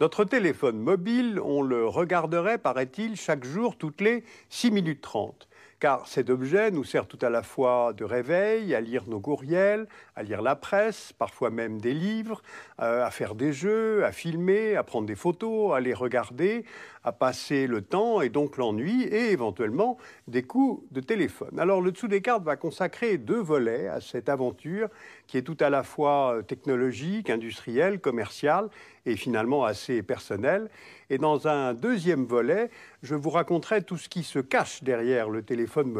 Notre téléphone mobile, on le regarderait, paraît-il, chaque jour, toutes les 6 minutes 30 car cet objet nous sert tout à la fois de réveil, à lire nos courriels, à lire la presse, parfois même des livres, euh, à faire des jeux, à filmer, à prendre des photos, à les regarder, à passer le temps et donc l'ennui et éventuellement des coups de téléphone. Alors le dessous des cartes va consacrer deux volets à cette aventure qui est tout à la fois euh, technologique, industrielle, commerciale et finalement assez personnelle. Et dans un deuxième volet, je vous raconterai tout ce qui se cache derrière le téléphone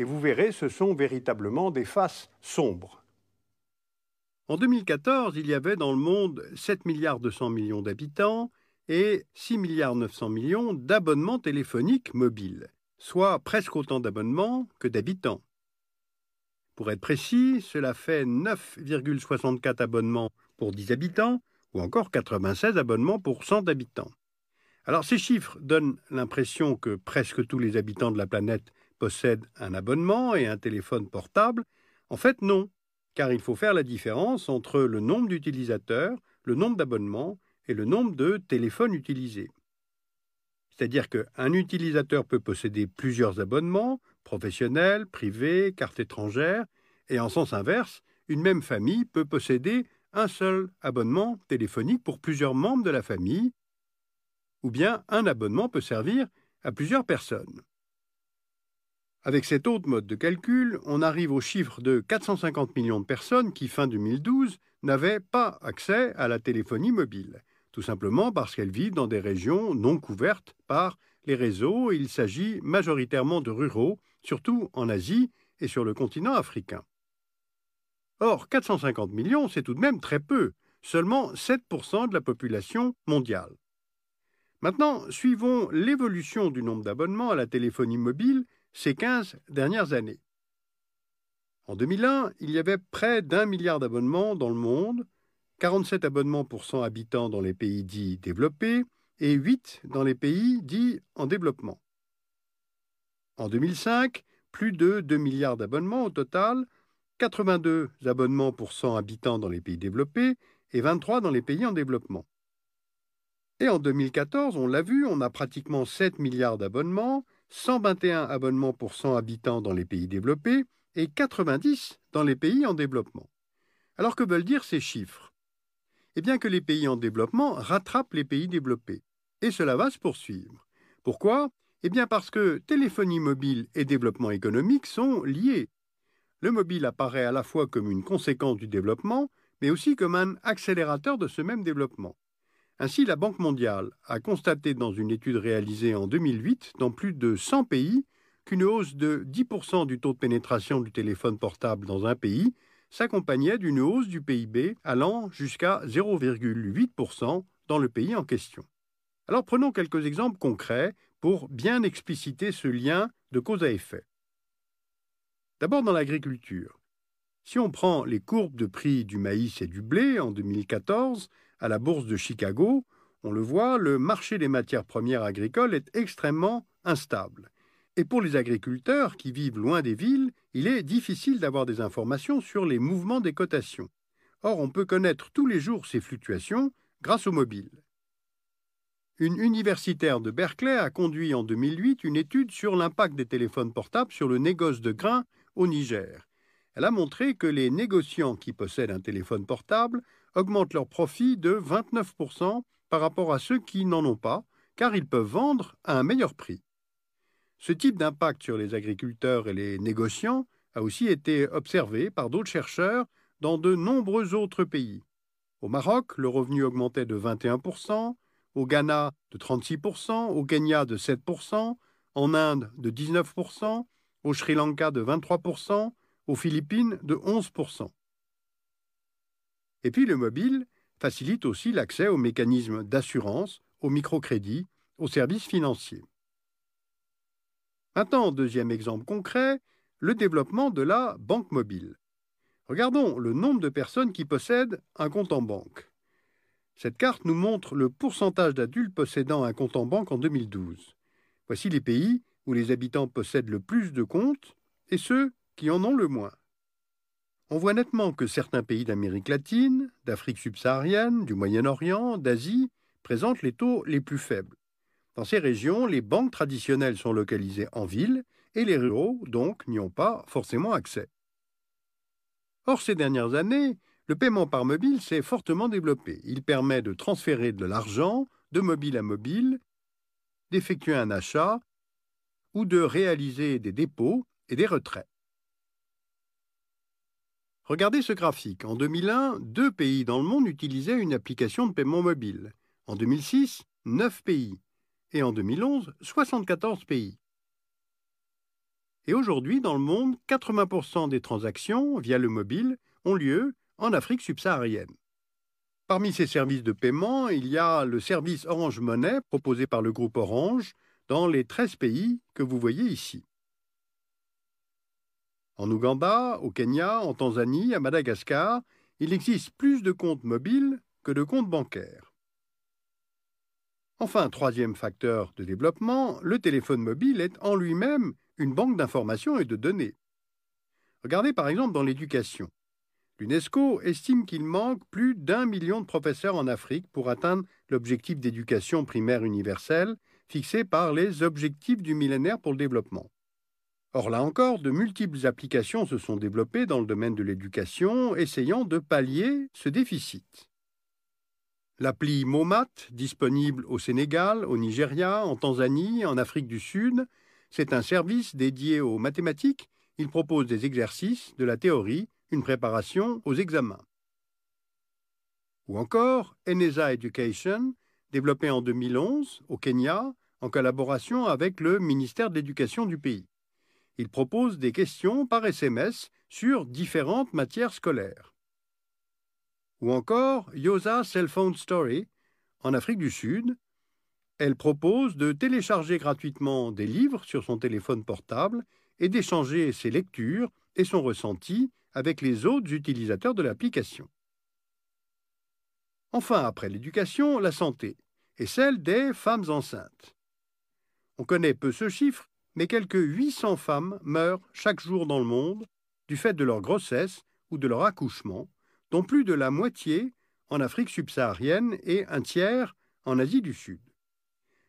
et vous verrez, ce sont véritablement des faces sombres. En 2014, il y avait dans le monde 7 milliards 200 millions d'habitants et 6 milliards 900 millions d'abonnements téléphoniques mobiles, soit presque autant d'abonnements que d'habitants. Pour être précis, cela fait 9,64 abonnements pour 10 habitants ou encore 96 abonnements pour 100 habitants. Alors ces chiffres donnent l'impression que presque tous les habitants de la planète possèdent un abonnement et un téléphone portable. En fait, non, car il faut faire la différence entre le nombre d'utilisateurs, le nombre d'abonnements et le nombre de téléphones utilisés. C'est-à-dire qu'un utilisateur peut posséder plusieurs abonnements, professionnels, privés, cartes étrangères, et en sens inverse, une même famille peut posséder un seul abonnement téléphonique pour plusieurs membres de la famille, ou bien un abonnement peut servir à plusieurs personnes. Avec cet autre mode de calcul, on arrive au chiffre de 450 millions de personnes qui, fin 2012, n'avaient pas accès à la téléphonie mobile, tout simplement parce qu'elles vivent dans des régions non couvertes par les réseaux et il s'agit majoritairement de ruraux, surtout en Asie et sur le continent africain. Or, 450 millions, c'est tout de même très peu, seulement 7% de la population mondiale. Maintenant, suivons l'évolution du nombre d'abonnements à la téléphonie mobile ces 15 dernières années. En 2001, il y avait près d'un milliard d'abonnements dans le monde, 47 abonnements pour 100 habitants dans les pays dits développés et 8 dans les pays dits en développement. En 2005, plus de 2 milliards d'abonnements au total, 82 abonnements pour 100 habitants dans les pays développés et 23 dans les pays en développement. Et en 2014, on l'a vu, on a pratiquement 7 milliards d'abonnements, 121 abonnements pour 100 habitants dans les pays développés et 90 dans les pays en développement. Alors que veulent dire ces chiffres? Eh bien que les pays en développement rattrapent les pays développés. Et cela va se poursuivre. Pourquoi? Eh bien parce que téléphonie mobile et développement économique sont liés. Le mobile apparaît à la fois comme une conséquence du développement, mais aussi comme un accélérateur de ce même développement. Ainsi, la Banque mondiale a constaté dans une étude réalisée en 2008 dans plus de 100 pays qu'une hausse de 10% du taux de pénétration du téléphone portable dans un pays s'accompagnait d'une hausse du PIB allant jusqu'à 0,8% dans le pays en question. Alors prenons quelques exemples concrets pour bien expliciter ce lien de cause à effet. D'abord dans l'agriculture. Si on prend les courbes de prix du maïs et du blé en 2014, à la bourse de Chicago, on le voit, le marché des matières premières agricoles est extrêmement instable. Et pour les agriculteurs qui vivent loin des villes, il est difficile d'avoir des informations sur les mouvements des cotations. Or, on peut connaître tous les jours ces fluctuations grâce au mobile. Une universitaire de Berkeley a conduit en 2008 une étude sur l'impact des téléphones portables sur le négoce de grains au Niger. Elle a montré que les négociants qui possèdent un téléphone portable augmentent leurs profits de 29% par rapport à ceux qui n'en ont pas, car ils peuvent vendre à un meilleur prix. Ce type d'impact sur les agriculteurs et les négociants a aussi été observé par d'autres chercheurs dans de nombreux autres pays. Au Maroc, le revenu augmentait de 21%, au Ghana de 36%, au Kenya de 7%, en Inde de 19%, au Sri Lanka de 23%, aux Philippines de 11%. Et puis le mobile facilite aussi l'accès aux mécanismes d'assurance, au microcrédit, aux services financiers. Maintenant, deuxième exemple concret, le développement de la banque mobile. Regardons le nombre de personnes qui possèdent un compte en banque. Cette carte nous montre le pourcentage d'adultes possédant un compte en banque en 2012. Voici les pays où les habitants possèdent le plus de comptes et ceux qui en ont le moins on voit nettement que certains pays d'Amérique latine, d'Afrique subsaharienne, du Moyen-Orient, d'Asie présentent les taux les plus faibles. Dans ces régions, les banques traditionnelles sont localisées en ville et les ruraux, donc, n'y ont pas forcément accès. Or, ces dernières années, le paiement par mobile s'est fortement développé. Il permet de transférer de l'argent de mobile à mobile, d'effectuer un achat ou de réaliser des dépôts et des retraits. Regardez ce graphique. En 2001, deux pays dans le monde utilisaient une application de paiement mobile. En 2006, neuf pays. Et en 2011, 74 pays. Et aujourd'hui, dans le monde, 80% des transactions via le mobile ont lieu en Afrique subsaharienne. Parmi ces services de paiement, il y a le service Orange Money proposé par le groupe Orange dans les 13 pays que vous voyez ici. En Ouganda, au Kenya, en Tanzanie, à Madagascar, il existe plus de comptes mobiles que de comptes bancaires. Enfin, troisième facteur de développement, le téléphone mobile est en lui-même une banque d'informations et de données. Regardez par exemple dans l'éducation. L'UNESCO estime qu'il manque plus d'un million de professeurs en Afrique pour atteindre l'objectif d'éducation primaire universelle fixé par les objectifs du millénaire pour le développement. Or là encore, de multiples applications se sont développées dans le domaine de l'éducation, essayant de pallier ce déficit. L'appli MOMAT, disponible au Sénégal, au Nigeria, en Tanzanie, en Afrique du Sud, c'est un service dédié aux mathématiques. Il propose des exercices, de la théorie, une préparation aux examens. Ou encore Enesa Education, développé en 2011 au Kenya en collaboration avec le ministère de l'Éducation du pays. Il propose des questions par SMS sur différentes matières scolaires. Ou encore Yosa Cell Phone Story en Afrique du Sud, elle propose de télécharger gratuitement des livres sur son téléphone portable et d'échanger ses lectures et son ressenti avec les autres utilisateurs de l'application. Enfin, après l'éducation, la santé, et celle des femmes enceintes. On connaît peu ce chiffre, mais quelques 800 femmes meurent chaque jour dans le monde du fait de leur grossesse ou de leur accouchement, dont plus de la moitié en Afrique subsaharienne et un tiers en Asie du Sud.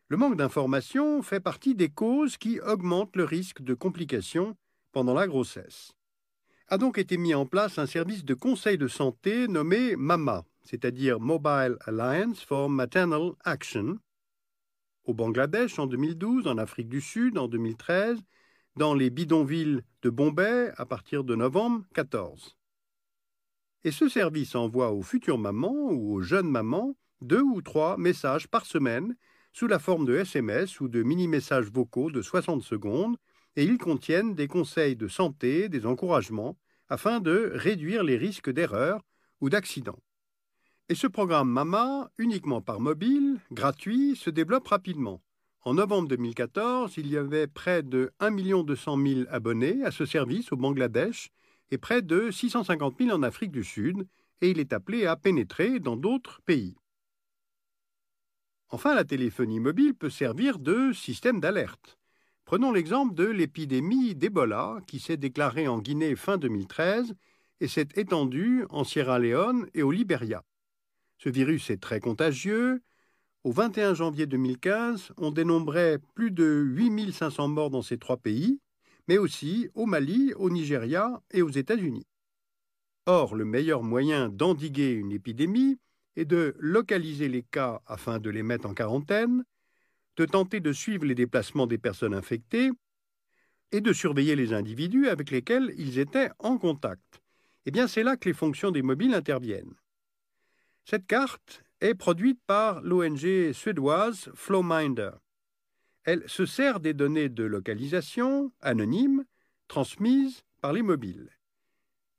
Le manque d'information fait partie des causes qui augmentent le risque de complications pendant la grossesse. A donc été mis en place un service de conseil de santé nommé MAMA, c'est-à-dire Mobile Alliance for Maternal Action, au Bangladesh en 2012, en Afrique du Sud en 2013, dans les bidonvilles de Bombay à partir de novembre 14. Et ce service envoie aux futures mamans ou aux jeunes mamans deux ou trois messages par semaine sous la forme de SMS ou de mini-messages vocaux de 60 secondes, et ils contiennent des conseils de santé, des encouragements, afin de réduire les risques d'erreurs ou d'accidents. Et ce programme MAMA, uniquement par mobile, gratuit, se développe rapidement. En novembre 2014, il y avait près de 1 200 000 abonnés à ce service au Bangladesh et près de 650 000 en Afrique du Sud, et il est appelé à pénétrer dans d'autres pays. Enfin, la téléphonie mobile peut servir de système d'alerte. Prenons l'exemple de l'épidémie d'Ebola qui s'est déclarée en Guinée fin 2013 et s'est étendue en Sierra Leone et au Liberia. Ce virus est très contagieux. Au 21 janvier 2015, on dénombrait plus de 8500 morts dans ces trois pays, mais aussi au Mali, au Nigeria et aux États-Unis. Or, le meilleur moyen d'endiguer une épidémie, et de localiser les cas afin de les mettre en quarantaine, de tenter de suivre les déplacements des personnes infectées et de surveiller les individus avec lesquels ils étaient en contact. Eh bien, c'est là que les fonctions des mobiles interviennent. Cette carte est produite par l'ONG suédoise Flowminder. Elle se sert des données de localisation anonymes transmises par les mobiles.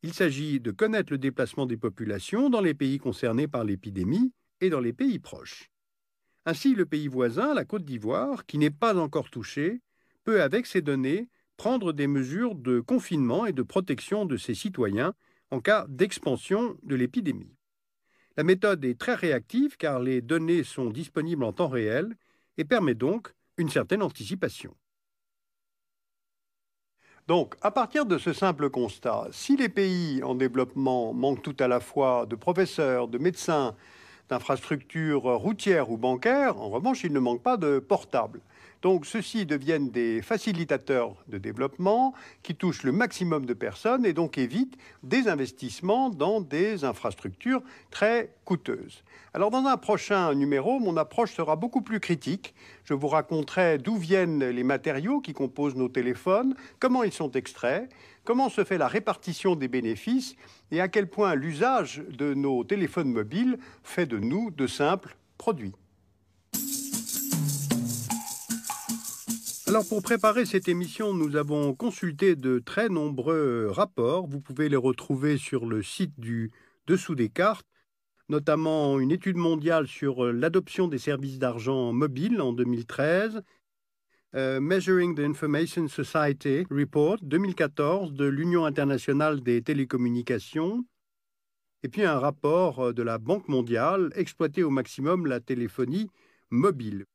Il s'agit de connaître le déplacement des populations dans les pays concernés par l'épidémie et dans les pays proches. Ainsi, le pays voisin, la Côte d'Ivoire, qui n'est pas encore touché, peut, avec ces données, prendre des mesures de confinement et de protection de ses citoyens en cas d'expansion de l'épidémie. La méthode est très réactive car les données sont disponibles en temps réel et permet donc une certaine anticipation. Donc, à partir de ce simple constat, si les pays en développement manquent tout à la fois de professeurs, de médecins, d'infrastructures routières ou bancaires. En revanche, il ne manque pas de portables. Donc ceux-ci deviennent des facilitateurs de développement qui touchent le maximum de personnes et donc évitent des investissements dans des infrastructures très coûteuses. Alors dans un prochain numéro, mon approche sera beaucoup plus critique. Je vous raconterai d'où viennent les matériaux qui composent nos téléphones, comment ils sont extraits, comment se fait la répartition des bénéfices et à quel point l'usage de nos téléphones mobiles fait de nous de simples produits. Alors pour préparer cette émission, nous avons consulté de très nombreux rapports. Vous pouvez les retrouver sur le site du Dessous des cartes, notamment une étude mondiale sur l'adoption des services d'argent mobile en 2013, euh, Measuring the Information Society Report 2014 de l'Union internationale des télécommunications, et puis un rapport de la Banque mondiale, exploiter au maximum la téléphonie mobile.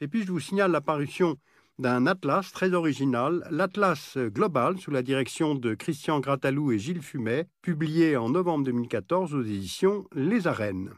Et puis je vous signale l'apparition d'un atlas très original, l'Atlas Global, sous la direction de Christian Gratalou et Gilles Fumet, publié en novembre 2014 aux éditions Les Arènes.